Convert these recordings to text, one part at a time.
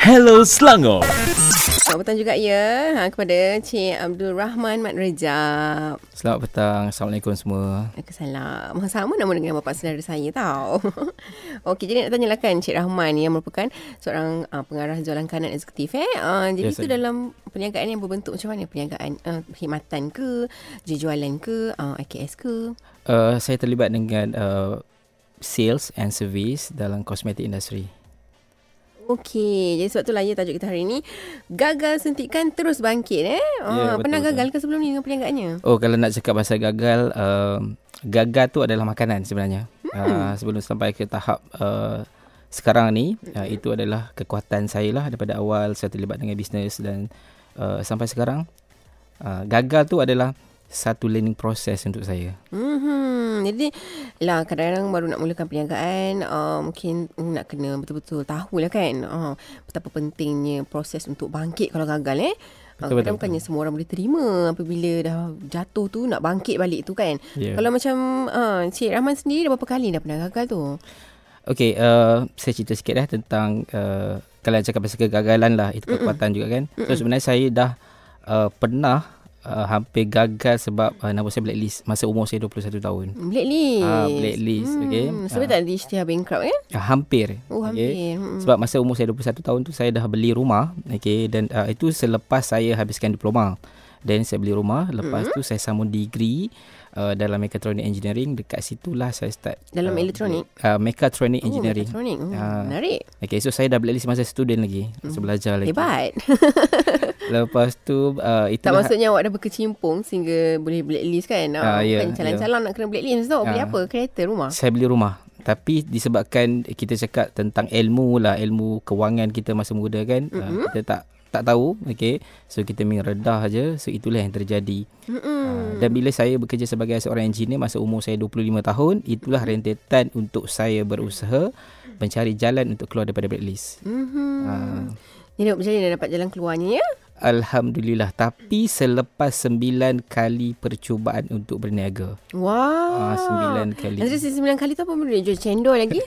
Hello Selangor. Selamat petang juga ya ha, kepada Cik Abdul Rahman Mat Rejab. Selamat petang. Assalamualaikum semua. Waalaikumsalam. Sama nama dengan bapa saudara saya tau. Okey, jadi nak tanyalah kan Cik Rahman yang merupakan seorang uh, pengarah jualan kanan eksekutif eh. Uh, jadi Ya, itu saya. dalam perniagaan yang berbentuk macam mana? Perniagaan uh, perkhidmatan ke, jualan ke, uh, IKS ke? Uh, saya terlibat dengan uh, sales and service dalam cosmetic industry. Okey, jadi sebab itulah ya tajuk kita hari ini gagal sentikan terus bangkit eh. Uh, Ya, betul, pernah betul. gagal ke sebelum ni dengan perniagaannya? Oh, kalau nak cakap pasal gagal, uh, gagal tu adalah makanan sebenarnya. Uh, sebelum sampai ke tahap uh, sekarang ni, uh, itu adalah kekuatan saya lah daripada awal saya terlibat dengan bisnes dan uh, sampai sekarang. Uh, gagal tu adalah satu learning process untuk saya. Hmm, jadi lah kadang-kadang baru nak mulakan perniagaan uh, mungkin nak kena betul-betul tahu lah kan uh, betapa pentingnya proses untuk bangkit kalau gagal eh. Uh, Betul, betul, kadang bukannya semua orang boleh terima apabila dah jatuh tu nak bangkit balik tu kan. Ya. Kalau macam uh, Cik Rahman sendiri dah berapa kali dah pernah gagal tu? Okey, uh, saya cerita sikit dah tentang uh, kalau cakap pasal kegagalan lah, itu kekuatan juga kan. So sebenarnya saya dah uh, pernah uh, hampir gagal sebab uh, nama saya blacklist masa umur saya 21 tahun. Blacklist. Ah, blacklist, okey. Sebab Ah. tak ada isytihar bankrupt kan? Uh, hampir. Oh, hampir. Hmm. Sebab masa umur saya 21 tahun tu saya dah beli rumah, okey dan uh, itu selepas saya habiskan diploma. Dan saya beli rumah, lepas tu saya sambung degree uh, dalam mechatronic engineering dekat situlah saya start Dalam uh, elektronik? uh, mechatronic engineering. Oh, elektronik. Oh, Ah. menarik. Okay, so saya dah blacklist masa student lagi. Masa belajar lagi. Hebat. Lepas tu uh, itu Tak maksudnya awak dah berkecimpung sehingga boleh blacklist kan? Ah, ya, kan calang-calang nak kena blacklist tu awak beli Ah. apa? Kereta rumah? saya beli rumah. Tapi disebabkan kita cakap tentang ilmu lah, ilmu kewangan kita masa muda kan, mm-hmm. uh, kita tak tak tahu, okay. So kita main redah aja. So itulah yang terjadi. Uh, dan bila saya bekerja sebagai seorang engineer masa umur saya 25 tahun, itulah rentetan untuk saya berusaha mencari jalan untuk keluar daripada blacklist. Mm-hmm. Uh, Jadi macam mana dapat jalan keluarnya ya? Alhamdulillah. Tapi selepas sembilan kali percubaan untuk berniaga. Wah. Ah, sembilan kali. Antara sembilan kali tu apa boleh jual cendol lagi?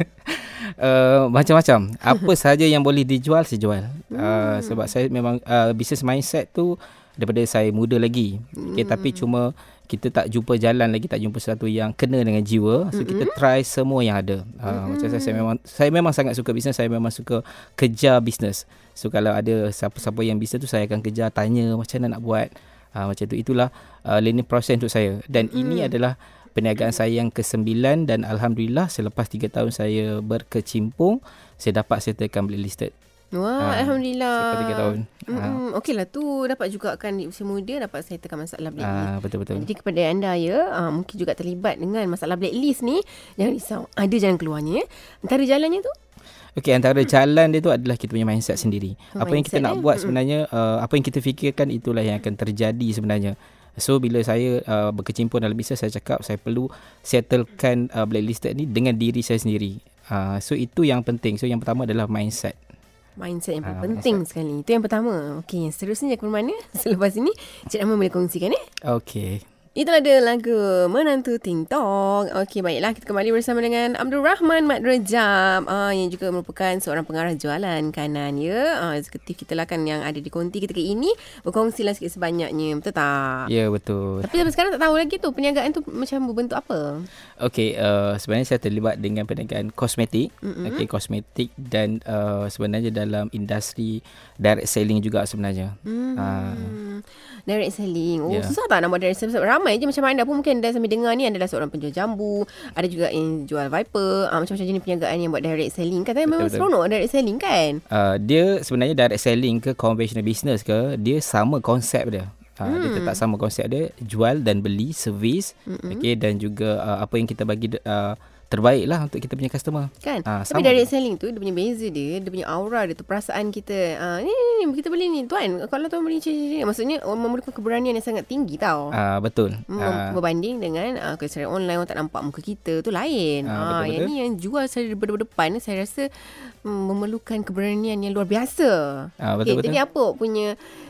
Uh, macam-macam. Apa sahaja yang boleh dijual, saya jual. Uh, sebab saya memang uh, business mindset tu daripada saya muda lagi. Okay, tapi cuma kita tak jumpa jalan lagi, tak jumpa sesuatu yang kena dengan jiwa. So kita try semua yang ada. Uh, macam saya, saya memang saya memang sangat suka bisnes, saya memang suka kejar bisnes. So kalau ada siapa-siapa yang bisnes tu saya akan kejar tanya macam mana nak buat. Uh, macam tu itulah uh, learning process untuk saya. Dan ini adalah perniagaan saya yang ke-9 dan alhamdulillah selepas 3 tahun saya berkecimpung saya dapat settlekan blacklisted. Wah, Ah, Alhamdulillah. Selepas 3 tahun. Ah, Hmm, Okey lah tu dapat juga kan di usia muda dapat saya tekan masalah blacklist. ah, betul-betul. Jadi kepada anda ya, uh, mungkin juga terlibat dengan masalah blacklist ni, jangan risau. Ada jalan keluarnya. ya. Antara jalannya tu, Okey, antara jalan dia tu adalah kita punya mindset sendiri. Oh, apa yang kita nak eh? buat sebenarnya, uh, apa yang kita fikirkan itulah yang akan terjadi sebenarnya. So bila saya uh, berkecimpung dalam bisnes saya cakap saya perlu settlekan uh, blacklisted ni dengan diri saya sendiri. Uh, so itu yang penting. So yang pertama adalah mindset. Mindset yang paling Ah, penting sekali. Itu yang pertama. Okey, yang seterusnya ke mana? Selepas ini, Cik Rahman boleh kongsikan eh? Okey. Itulah dia lagu Menantu Ting Tong. Okey, baiklah. Kita kembali bersama dengan Abdul Rahman Mat Rejab. Uh, yang juga merupakan seorang pengarah jualan kanan, ya. Uh, eksekutif kita lah kan yang ada di konti ketika ini. Berkongsilah sikit sebanyaknya. Betul tak? Ya, betul. Tapi sampai sekarang tak tahu lagi tu perniagaan tu macam berbentuk apa. Okey, uh, sebenarnya saya terlibat dengan perniagaan kosmetik. Mm-hmm. Okey, kosmetik dan uh, sebenarnya dalam industri direct selling juga sebenarnya. Hmm. Uh, Direct selling. Oh, Ya. susah tak nak buat direct selling? Ramai je macam anda pun mungkin anda sambil dengar ni adalah seorang penjual jambu. Ada juga yang jual Viper. Ah, macam-macam jenis perniagaan yang buat direct selling. Katanya memang betul. seronok direct selling kan? uh, dia sebenarnya direct selling ke conventional business ke, dia sama konsep dia. Uh, hmm. Dia tetap sama konsep dia, jual dan beli servis. Mm-hmm. Okey dan juga uh, apa yang kita bagi uh, terbaik lah untuk kita punya customer. Kan? Ah, Tapi sama. direct selling tu dia punya beza dia, dia punya aura dia tu perasaan kita. Ah, ni, ni, ni kita beli ni tuan. Kalau tuan beli cik, cik, maksudnya orang memerlukan keberanian yang sangat tinggi tau. Uh, betul. Mem- berbanding dengan uh, kalau secara online orang tak nampak muka kita tu lain. Ah, Ah, yang ni yang jual secara berdepan ni saya rasa mm, memerlukan keberanian yang luar biasa. Ah, Okey, betul-betul. jadi apa punya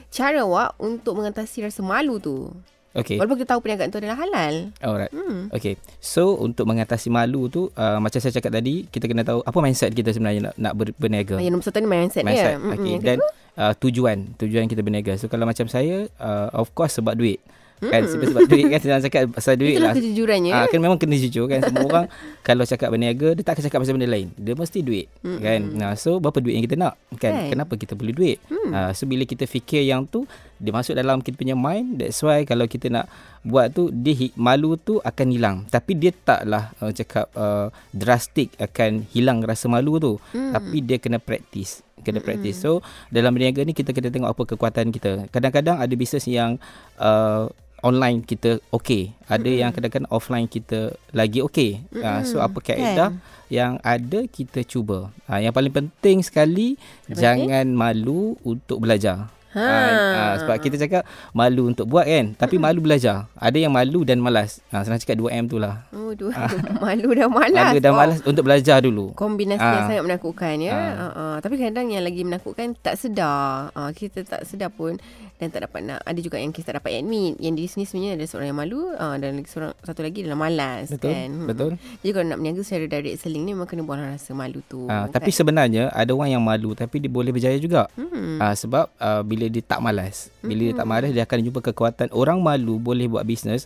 cara awak untuk mengatasi rasa malu tu? Okay. Walaupun kita tahu perniagaan tu adalah halal. Alright. Hmm. Okay. So untuk mengatasi malu tu uh, macam saya cakap tadi kita kena tahu apa mindset kita sebenarnya nak, nak ber, berniaga. Yang nombor satu ni mindset, mindset. dia. Mm-mm. Okay. Yang Dan uh, tujuan tujuan kita berniaga. So kalau macam saya uh, of course sebab duit. Kan sebab, sebab duit kan senang cakap pasal duit Itulah lah. kejujurannya. Ah kan memang kena jujur kan semua orang kalau cakap berniaga dia tak akan cakap pasal benda lain. Dia mesti duit mm-hmm. kan. Nah so berapa duit yang kita nak kan? Kan. Kenapa kita perlu duit? Mm. Ah so bila kita fikir yang tu dia masuk dalam kita punya mind that's why kalau kita nak buat tu dia malu tu akan hilang tapi dia taklah uh, cakap uh, drastik akan hilang rasa malu tu mm. tapi dia kena practice kena practice so dalam berniaga ni kita kena tengok apa kekuatan kita kadang-kadang ada bisnes yang uh, online kita okey ada mm. yang kadang-kadang offline kita lagi okey uh, so apa kaedah Kan. yang ada kita cuba? Uh, yang paling penting sekali Apa jangan malu untuk belajar Ha. Ha. Ha, sebab kita cakap malu untuk buat kan tapi malu belajar ada yang malu dan malas ha, senang cakap 2M tu lah Oh, dua. malu dan malas. malu dan Oh, malas untuk belajar dulu Kombinasi Ah. yang sangat menakutkan ya. Ah. Uh, uh, tapi kadang yang lagi menakutkan tak sedar. Uh, kita tak sedar pun dan tak dapat nak. Ada juga yang kita tak dapat admit. Yang diri sendiri sebenarnya ada seorang yang malu uh, dan lagi seorang satu lagi adalah malas betul kan. Hmm. betul Jadi kalau nak berniaga secara direct selling ni memang kena buang rasa malu tu. ha, kan? tapi sebenarnya ada orang yang malu tapi dia boleh berjaya juga hmm. Ha, sebab uh, bila dia tak malas. Bila dia tak malas dia akan jumpa kekuatan. Orang malu boleh buat bisnes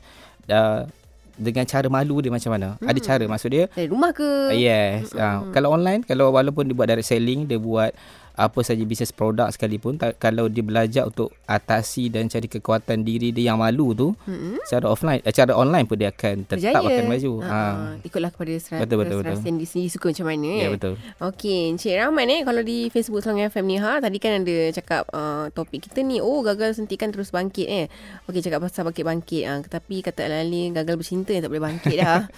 uh, dengan cara malu dia macam mana? Ada cara maksud dia? Dari rumah ke? Uh, yes. Uh, kalau online, kalau walaupun dia buat direct selling, dia buat apa saja bisnes produk sekalipun, ta- kalau dia belajar untuk atasi dan cari kekuatan diri dia yang malu tu, Mm-mm. secara offline, eh, cara online pun dia akan tetap Berjaya. akan maju. Ha. Ha. Ikutlah kepada serat, Betul, betul, betul. diri sendiri suka macam mana. Ya eh. betul. Okey, Encik Rahman eh kalau di Facebook Selangor FM ni ha tadi kan ada cakap uh, topik kita ni oh gagal suntikan terus bangkit eh. Okey cakap pasal bangkit-bangkit ah tapi kata Alali gagal bercinta yang tak boleh bangkit dah.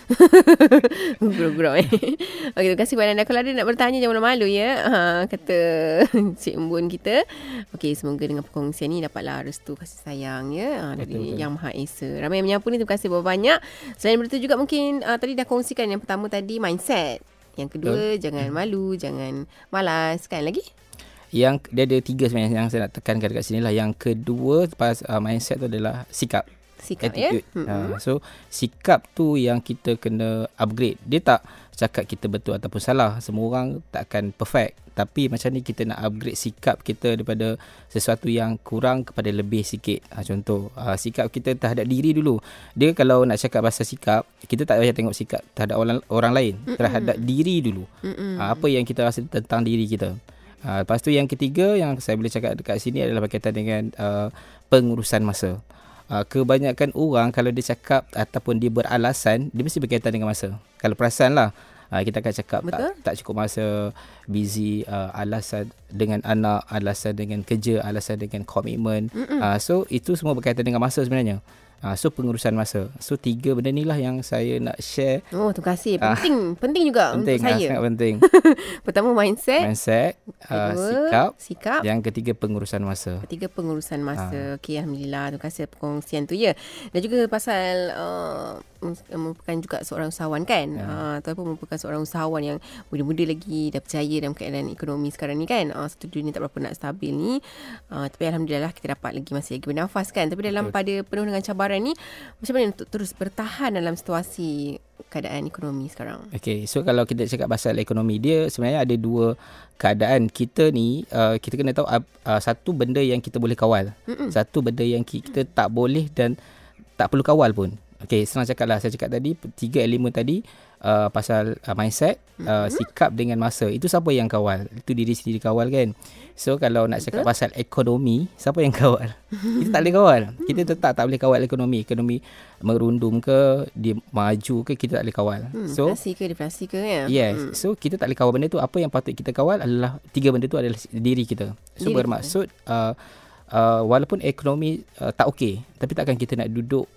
Gurau-gurau eh. Okey terima kasih kepada anda kalau ada nak bertanya jangan malu ya. Ha kata Cik Embun kita. Okey semoga dengan perkongsian ni dapatlah restu kasih sayang ya ha, dari Betul, betul. Yang Maha Esa. Ramai yang menyapu ni terima kasih banyak. Selain itu juga mungkin uh, tadi dah kongsikan yang pertama tadi mindset. Yang kedua jangan malu, jangan malas kan lagi? Yang dia ada tiga sebenarnya yang saya nak tekankan dekat sini lah. Yang kedua pas uh, mindset tu adalah sikap. Sikap attitude. ya. Ha, so sikap tu yang kita kena upgrade. Dia tak cakap kita betul ataupun salah. Semua orang tak akan perfect. Tapi macam ni kita nak upgrade sikap kita daripada sesuatu yang kurang kepada lebih sikit. Ha, contoh, ha, sikap kita terhadap diri dulu. Dia kalau nak cakap pasal sikap, kita tak payah tengok sikap terhadap orang, orang lain. Terhadap diri dulu. Ha, apa yang kita rasa tentang diri kita. Ha, lepas tu yang ketiga yang saya boleh cakap dekat sini adalah berkaitan dengan uh, pengurusan masa. Uh, kebanyakan orang kalau dia cakap ataupun dia beralasan, dia mesti berkaitan dengan masa. Kalau perasan lah, uh, kita akan cakap tak, Betul. tak cukup masa, busy, uh, alasan dengan anak, alasan dengan kerja, alasan dengan komitmen. Uh, so itu semua berkaitan dengan masa sebenarnya. Uh, so pengurusan masa. So tiga benda ni lah yang saya nak share. Oh, terima kasih. Penting, penting juga Penting, untuk ah, saya. sangat penting. Pertama mindset, Mindset, uh, kedua sikap, sikap, yang ketiga pengurusan masa. Ketiga pengurusan Ah. masa. Okey, alhamdulillah. Terima kasih perkongsian tu ya. Dan juga pasal uh, merupakan juga seorang usahawan kan. Ya. Yeah. Uh, tuan pun merupakan seorang usahawan yang muda-muda lagi dah berjaya dalam keadaan ekonomi sekarang ni kan. Uh, satu dunia tak berapa nak stabil ni. Uh, tapi alhamdulillah kita dapat lagi masih lagi bernafas kan. Tapi dalam Betul. pada penuh dengan cabaran ni macam mana untuk terus bertahan dalam situasi keadaan ekonomi sekarang? Okay, so kalau kita cakap pasal ekonomi dia sebenarnya ada dua keadaan kita ni uh, kita kena tahu uh, uh, satu benda yang kita boleh kawal, Mm-mm. satu benda yang ki- kita tak boleh dan tak perlu kawal pun. Okay, senang cakap lah saya cakap tadi tiga elemen tadi uh, pasal uh, mindset, uh, sikap dengan masa. Itu siapa yang kawal? Itu diri sendiri kawal kan. So kalau nak cakap pasal ekonomi, siapa yang kawal? kita tak boleh kawal. Kita tetap tak boleh kawal ekonomi. Ekonomi merundum ke, dia maju ke, kita tak boleh kawal. Hmm, So inflasi ke deflasi ke ya? Yes. Hmm. So kita tak boleh kawal benda tu. Apa yang patut kita kawal adalah tiga benda tu adalah diri kita. So Diri bermaksud uh, uh, walaupun ekonomi uh, tak okey, tapi takkan kita nak duduk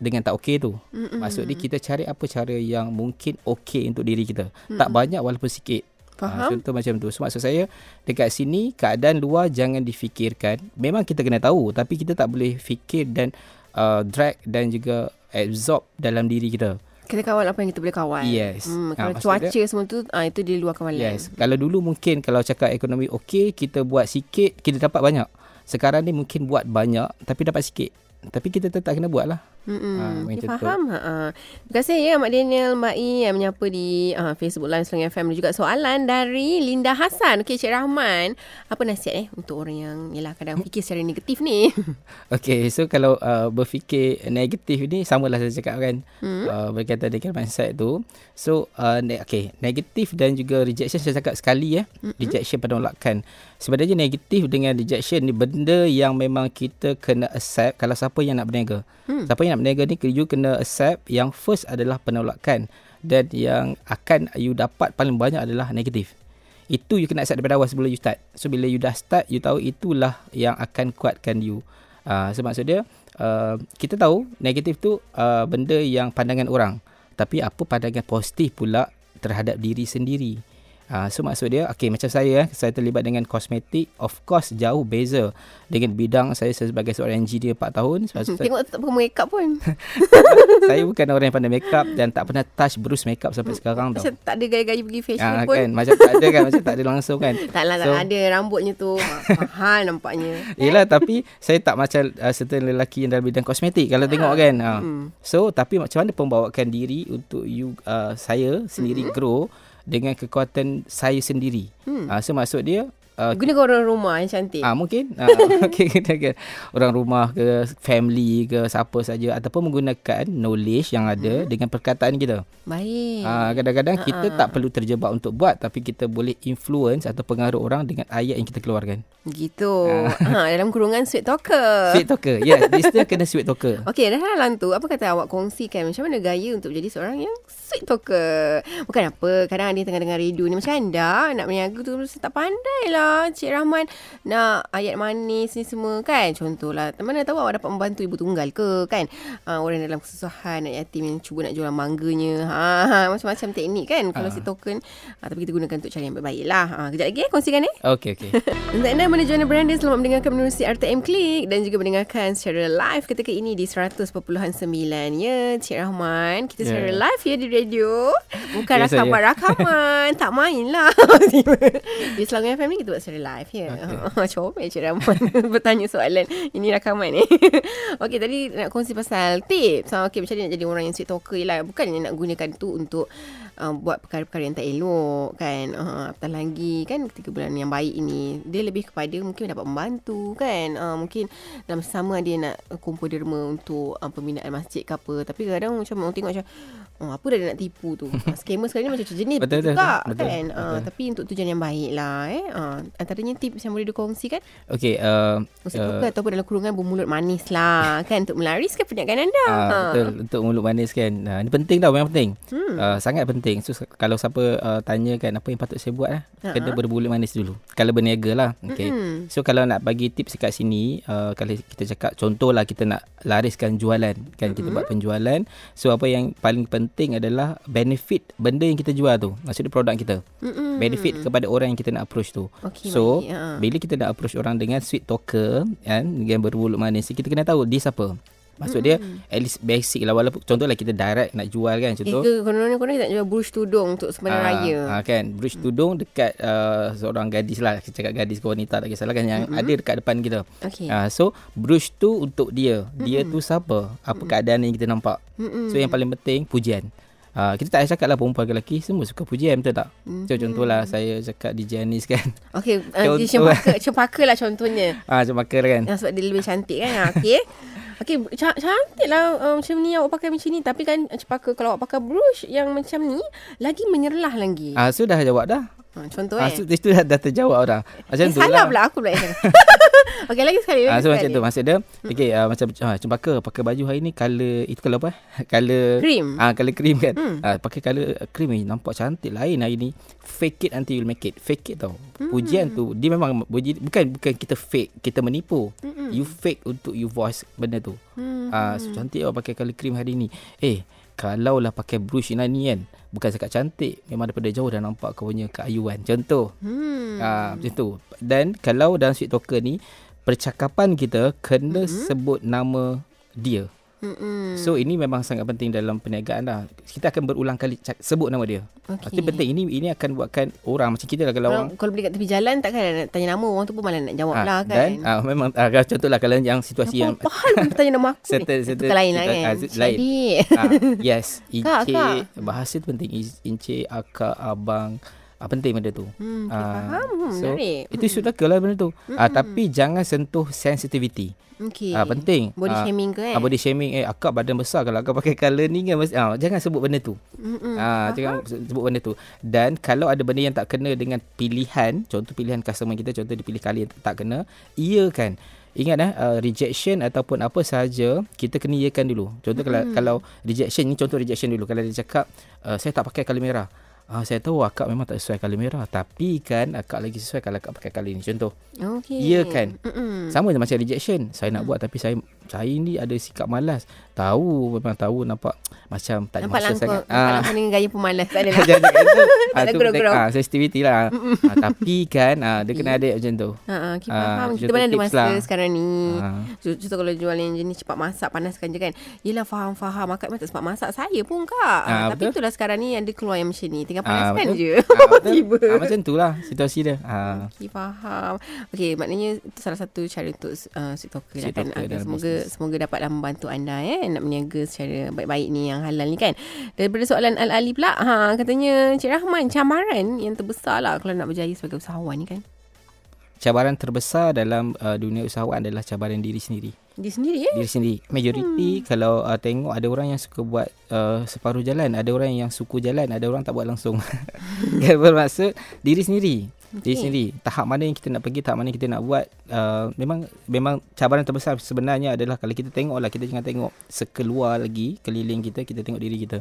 dengan tak okey tu. Mm-mm. Maksud dia kita cari apa cara yang mungkin okey untuk diri kita. Tak banyak walaupun sikit. Faham? Uh, contoh macam tu. So maksud saya dekat sini keadaan luar jangan difikirkan. Memang kita kena tahu tapi kita tak boleh fikir dan uh, drag dan juga absorb dalam diri kita. Kita kawal apa yang kita boleh kawal. Yes. Hmm, Ah, kalau maksud cuaca semua tu ah itu di luar kawalan. Yes. Kalau dulu mungkin kalau cakap ekonomi okey, kita buat sikit, kita dapat banyak. Sekarang ni mungkin buat banyak tapi dapat sikit. tapi kita tetap kena buat lah. Mm-mm. Tu. faham. Ha, ha. Terima kasih ya Mak Daniel, Mak I yang menyapa di uh, Facebook Live Selangor FM dan juga soalan dari Linda Hassan. Okey, Cik Rahman, apa nasihat eh untuk orang yang yalah kadang fikir secara negatif ni? Okay, so kalau uh, berfikir negatif ni samalah saya cakap kan. Hmm. Uh, berkaitan dengan mindset tu. So, uh, ne- okay, negatif dan juga rejection saya cakap sekali ya. Hmm. Rejection penolakan. Sebenarnya negatif dengan rejection ni benda yang memang kita kena accept kalau siapa yang nak berniaga. Hmm. Siapa yang nak berniaga ni you kena accept yang first adalah penolakan dan yang akan you dapat paling banyak adalah negatif. Itu you kena accept daripada awal sebelum you start. So bila you dah start, you tahu itulah yang akan kuatkan you. Uh, so maksud dia, uh, kita tahu negatif tu uh, benda yang pandangan orang. Tapi apa pandangan positif pula terhadap diri sendiri. Uh, so maksud dia, okay macam saya, eh, saya terlibat dengan kosmetik. Of course jauh beza dengan bidang saya sebagai seorang engineer 4 tahun. Sebab saya, Tengok tak pakai make up pun. saya bukan orang yang pandai make up dan tak pernah touch brush make up sampai sekarang tau. Macam tak ada gaya-gaya pergi facial Ah, pun. kan macam tak ada kan macam tak ada langsung kan tak So- ada rambutnya tu. Mahal nampaknya. Yelah tapi saya tak macam uh, certain lelaki yang dalam bidang kosmetik kalau tengok kan. Uh. Hmm. So tapi macam mana pembawakan diri untuk you uh, saya sendiri Hmm. grow dengan kekuatan saya sendiri. Hmm. Uh, so maksud dia uh, Gunakan orang rumah yang cantik. Ah mungkin ah okay, kita ke orang rumah ke family ke siapa saja ataupun menggunakan knowledge yang ada dengan perkataan kita. Baik. Ah kadang-kadang kita tak perlu terjebak untuk buat tapi kita boleh influence atau pengaruh orang dengan ayat yang kita keluarkan. Gitu. ha, dalam kurungan sweet talker. Sweet talker. Yes, dia still kena sweet talker. Okey, dah dalam tu, apa kata awak kongsikan macam mana gaya untuk menjadi seorang yang sweet talker? Bukan apa, kadang ada yang tengah dengar radio ni macam anda nak berniaga tu tak pandai lah. Cik Rahman nak ayat manis ni semua kan. Contohlah, mana tahu awak dapat membantu ibu tunggal ke kan. Uh, orang dalam kesusahan, nak yatim yang cuba nak jual mangganya. Ha, ha, macam-macam teknik kan. Kalau Ah. si token, uh, tapi kita gunakan untuk cara yang baik-baik lah. Ha, kejap lagi eh, kongsikan eh. Okey okey. Untuk anda menuju Brandon selamat mendengarkan menerusi RTM Klik dan juga mendengarkan secara live ketika ini di 100.9 ya Cik Rahman. Kita secara live ya di radio. Bukan Ya, saya. rakaman-rakaman. tak main lah. di Selangor FM ni kita buat secara live ya. Okay. Comel Cik Rahman bertanya soalan. Ini rakaman ni. Okey tadi nak kongsi pasal tips. Ha, Okey macam mana nak jadi orang yang sweet talker lah. Bukannya nak gunakan tu untuk uh, buat perkara-perkara yang tak elok kan. Uh, apatah lagi kan ketika bulan yang baik ini dia lebih kepada mungkin dapat membantu kan. Uh, mungkin dalam sama dia nak kumpul derma untuk uh, pembinaan masjid ke apa. Tapi kadang macam orang tengok macam oh, apa dah dia nak tipu tu. Uh, scammer sekali ni macam jenis Betul, betul, juga betul, kan. Uh, betul. tapi untuk tujuan yang baik lah eh. Uh, antaranya tips yang boleh dikongsikan Okey, uh, Ustaz uh, ataupun dalam kurungan bermulut manis lah kan untuk melariskan penyagaan anda. Ah, betul untuk mulut manis kan. Ah, ini penting tau, memang penting. Hmm. Ah, sangat penting. So kalau siapa uh, tanya kan apa yang patut saya buat lah, Ha. kena bermulut manis dulu. Kalau berniaga lah. Okey. Hmm. So kalau nak bagi tips dekat sini, uh, kalau kita cakap contohlah kita nak lariskan jualan kan kita buat penjualan. So apa yang paling penting adalah benefit benda yang kita jual tu. Maksudnya produk kita. Mm-mm. Benefit kepada orang yang kita nak approach tu. Okey, so baik, ha. bila kita nak approach orang dengan sweet talker kan dengan bermulut manis kita kena tahu dia siapa. Maksud dia at least basic lah walaupun contohlah kita direct nak jual kan contoh ke konon-konon kita nak jual brush tudung untuk Ah, raya. ah, kan brush tudung dekat uh, seorang gadis lah kita cakap gadis ke wanita tak kisahlah kan yang Mm-hmm. ada dekat depan kita Okey. Ah, so brush tu untuk dia dia tu siapa apa keadaan yang kita nampak Mm-mm. so yang paling penting pujian Uh, kita tak payah cakap lah perempuan ke lelaki Semua suka pujian betul tak? Mm-hmm. So contohlah saya cakap di Janis kan Okey, uh, Contoh. cempaka, cempaka lah contohnya. ah, Macam makar kan Yang sebab dia lebih cantik kan. Ha, Ca- cantik lah uh, macam ni awak pakai macam ni. Tapi kan cempaka kalau awak pakai brush yang macam ni, lagi menyerlah lagi. ah, So dah jawab dah Ha, contoh ah, eh. so, Itu dah, dah terjawab dah Macam eh, tu salah lah pula aku pula. Okey, lagi sekali. Lagi Ah, so sekali. macam tu maksud dia okey uh, macam ah, cempaka pakai baju hari ni color itu color apa? color Cream. Ah color cream kan. Hmm. Ah pakai color cream ni nampak cantik lain hari ni. Fake it until you make it. Fake it tau. Pujian tu dia memang puji, bukan bukan kita fake, kita menipu. Mm-mm. You fake untuk you voice benda tu. Hmm. Ah so cantik awak pakai color cream hari ni. Eh kalau lah pakai brush ni ni kan bukan cakap cantik memang daripada jauh dah nampak kau punya keayuan contoh Hmm. Ah, macam tu. Dan kalau dalam sweet talker ni percakapan kita kena mm-hmm. sebut nama dia. Mm-mm. So ini memang sangat penting dalam perniagaan dah. Kita akan berulang kali cak, sebut nama dia. Okey. Itu penting. Ini ini akan buatkan orang macam kita lah kalau Kalau, orang kalau beli kat tepi jalan takkan nak tanya nama orang tu pun malah nak jawab Ah, lah kan. Dan ah, memang ah, kalau contohlah kalau yang situasi yang Apa hal pun tanya nama aku Certain- ni. certain lain lah kan. lain. Ah, yes, encik bahasa tu penting. Encik, akak, abang ah, penting benda tu. Hmm, okay, Ah, faham. Hmm, so, menarik. Itu sudah ke lah benda tu. Ah, tapi jangan sentuh sensitivity. Okay. Ah, penting. Body Ah, shaming ke kan? Ah, body shaming eh akak badan besar kalau akak pakai colour ni kan ah, jangan sebut benda tu. Ah, jangan sebut benda tu. Dan kalau ada benda yang tak kena dengan pilihan, contoh pilihan customer kita, contoh dipilih kali yang tak kena, iakan. Ingat eh uh, rejection ataupun apa sahaja kita kena iakan dulu. Contoh kalau kalau rejection ni contoh rejection dulu. Kalau dia cakap uh, saya tak pakai colour merah. Ah saya tahu akak memang tak sesuai colour merah tapi kan akak lagi sesuai kalau akak pakai colour ni. Contoh. Okay. Ya kan? Mm-mm. Sama macam rejection. Saya nak buat tapi saya saya ni ada sikap malas. Tahu memang tahu nampak macam tak ada Nampak masa sangat. nampak langkah dengan gaya pemalas. Tak ada lah. Itu. Tak Ah, ada tu gurau-gurau. ah, sensitivity lah. ah, tapi kan ah, dia kena ada macam tu. Ha, ha, kita Ah, faham. Kita mana ada masa lah. sekarang ni. Ah. Contoh kalau jual yang jenis cepat masak, panaskan je kan. Yelah faham-faham. Akak memang tak sempat masak. Saya pun kak. Ah, Tapi betul. itulah sekarang ni ada keluar yang macam ni. Tinggal Ah, panaskan betul. je. Ah. Tiba. Ah, macam tu lah situasi dia. Ah. Okay, faham. Okay, maknanya itu salah satu cara untuk uh, sweet talker lah Sweet kan. talker dalam semoga. Semoga dapatlah membantu anda eh nak berniaga secara baik-baik ni yang halal ni kan. Daripada soalan Al-Ali pula, ha katanya Cik Rahman cabaran yang terbesar lah kalau nak berjaya sebagai usahawan ni kan. Cabaran terbesar dalam uh, dunia usahawan adalah cabaran diri sendiri. Dia sendiri eh. Diri sendiri. Majoriti hmm. kalau uh, tengok ada orang yang suka buat uh, separuh jalan, ada orang yang suku jalan, ada orang tak buat langsung. kan bermaksud diri sendiri. Diri Okey. sendiri. Tahap mana yang kita nak pergi, tahap mana yang kita nak buat. Uh, memang memang cabaran terbesar sebenarnya adalah kalau kita tengok lah, kita jangan tengok sekeluar lagi, keliling kita, kita tengok diri kita.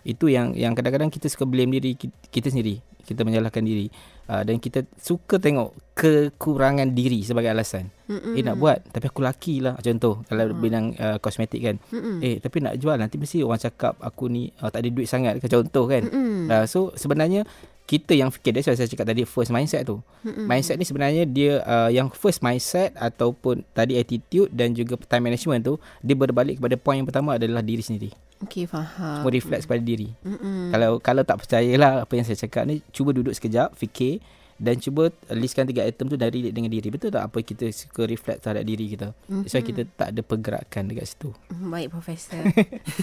Itu yang yang kadang-kadang kita suka blame diri kita, kita sendiri. Kita menyalahkan diri. Uh, dan kita suka tengok kekurangan diri sebagai alasan. Mm-mm. Eh nak buat tapi aku laki lah contoh kalau bidang uh, kosmetik kan. Mm-mm. Eh tapi nak jual nanti mesti orang cakap aku ni uh, tak ada duit sangat ke contoh kan. Mm-mm. Uh, so sebenarnya kita yang fikir that's why saya cakap tadi first mindset tu. Mm-mm. Mindset ni sebenarnya dia uh, yang first mindset ataupun tadi attitude dan juga time management tu dia berbalik kepada point yang pertama adalah diri sendiri. Okay, faham. Semua reflect kepada diri. Mm-mm. Kalau kalau tak percayalah apa yang saya cakap ni cuba duduk sekejap fikir dan cuba listkan tiga item tu dari relate dengan diri. Betul tak apa kita suka reflect terhadap diri kita? Mm-hmm. Sebab kita tak ada pergerakan dekat situ. Baik, Profesor.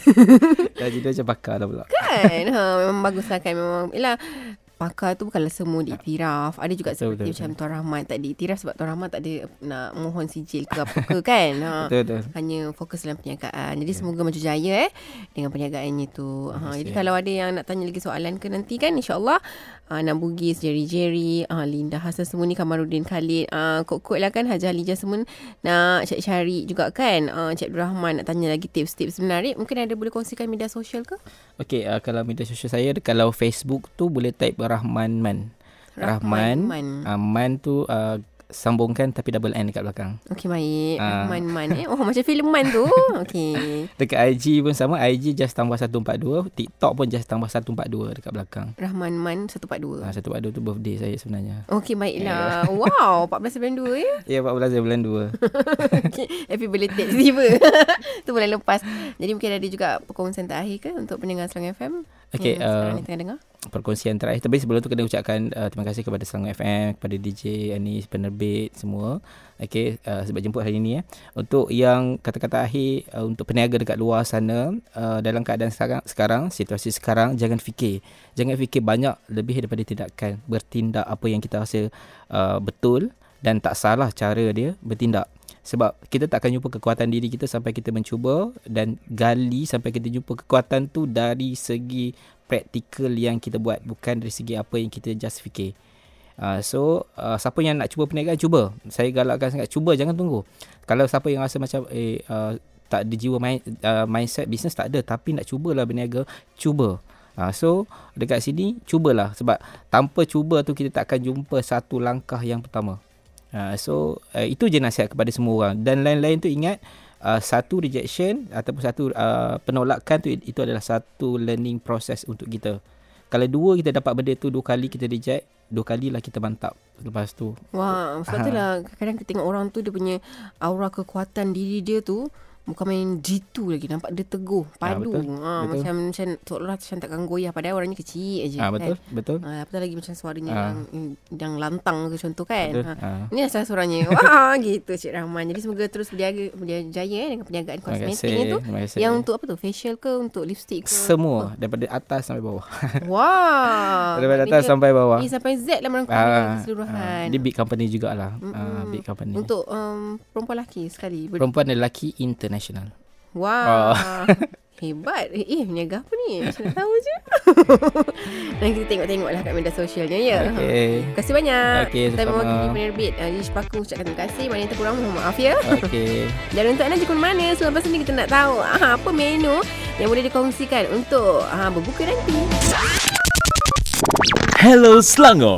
Dah jadi macam pakar dah pula. kan? Ha, memang bagus lah kan. Memang, yelah, pakar tu bukanlah semua diiktiraf. Ada juga Betul, seperti betul, macam Tuan Rahman tak diiktiraf sebab Tuan Rahman tak ada nak mohon sijil ke apa ke kan. Ha. Betul betul. Hanya fokus dalam perniagaan. Jadi semoga maju jaya eh dengan perniagaannya tu. Ha, jadi kalau ada yang nak tanya lagi soalan ke nanti kan insyaAllah uh, Nak Bugis, Jerry Jerry, uh, Linda Hassan semua ni Kamarudin Khalid, uh, Kok-Kok lah kan Haji Halijah semua nak cari cari juga kan. Uh, Cik Abdul Rahman nak tanya lagi tips-tips menarik. Mungkin ada boleh kongsikan media sosial ke? Okey, uh, kalau media sosial saya kalau Facebook tu boleh type Rahman Man. Rahman Rahman. Man. Uh, Man tu uh, sambungkan tapi double N dekat belakang. Okey baik. Ah. Rahman Man eh. Oh macam filem Man tu. Okey. Dekat IG pun sama, IG just tambah 142, TikTok pun just tambah 142 dekat belakang. Rahman Man 142. Ah 142 tu birthday saya sebenarnya. Okey baiklah. Wow, 14 bulan 2 ya. Ya 14 bulan 2. Okay. Happy belated tiba. tu bulan lepas. Jadi mungkin ada juga perkongsian terakhir ke untuk pendengar Selangor FM? Okey, yang sekarang uh, ni tengah dengar. perkongsian terakhir. Tapi sebelum tu kena ucapkan uh, terima kasih kepada Selangor FM kepada DJ Anis penerbit semua. Okey uh, sebab jemput hari ini ya untuk yang kata-kata akhir uh, untuk peniaga dekat luar sana uh, dalam keadaan sekarang sekarang situasi sekarang jangan fikir. Jangan fikir banyak lebih daripada tindakan. Bertindak apa yang kita rasa uh, betul dan tak salah cara dia bertindak sebab kita tak akan jumpa kekuatan diri kita sampai kita mencuba dan gali sampai kita jumpa kekuatan tu dari segi praktikal yang kita buat bukan dari segi apa yang kita just fikir. Uh, so uh, siapa yang nak cuba perniagaan cuba. Saya galakkan sangat cuba jangan tunggu. Kalau siapa yang rasa macam eh uh, tak ada jiwa main, uh, mindset bisnes tak ada tapi nak cubalah berniaga, cuba. Uh, so dekat sini cubalah sebab tanpa cuba tu kita tak akan jumpa satu langkah yang pertama. Uh, so uh, itu je nasihat kepada semua orang dan lain-lain tu ingat uh, satu rejection ataupun satu uh, penolakan tu itu adalah satu learning process untuk kita. Kalau dua kita dapat benda tu dua kali kita reject, dua kali lah kita mantap lepas tu. Wah, sebab tu lah kadang kita tengok orang tu dia punya aura kekuatan diri dia tu Bukan main G2 lagi Nampak dia teguh Padu betul, ha, betul. Macam macam Seolah-olah macam takkan goyah Padahal orangnya kecil aje. Ah betul, kan? betul. Ha, apatah lagi macam suaranya Ah. yang, yang lantang ke contoh kan. Betul. Ha. Ah. Ini lah salah suaranya. Wah gitu Cik Rahman. Jadi semoga terus berjaya, berjaya eh, dengan perniagaan kosmetik tu. Yang untuk apa tu? Facial ke untuk lipstick ke? Semua daripada atas sampai bawah. Wah. daripada maknanya atas sampai bawah. Ni sampai Z lah merangkumi Ah, keseluruhan. ah, dia big company jugalah. Ah, big company. Untuk um, perempuan lelaki sekali. Perempuan dan lelaki international. Wah. Oh. Hebat. Eh, eh berniaga apa ni? Nak tahu je. Nanti kita tengok-tengok lah kat media sosialnya ya. Okey. Terima kasih banyak. Okey, Saya sama-sama. mewakili penerbit uh, Ish Paku ucapkan terima kasih. Mana yang terkurang mohon maaf ya. Okey. Dan untuk anda jika mana Selepas ni kita nak tahu ah, Apa menu yang boleh dikongsikan Untuk ah, berbuka nanti Hello Selangor.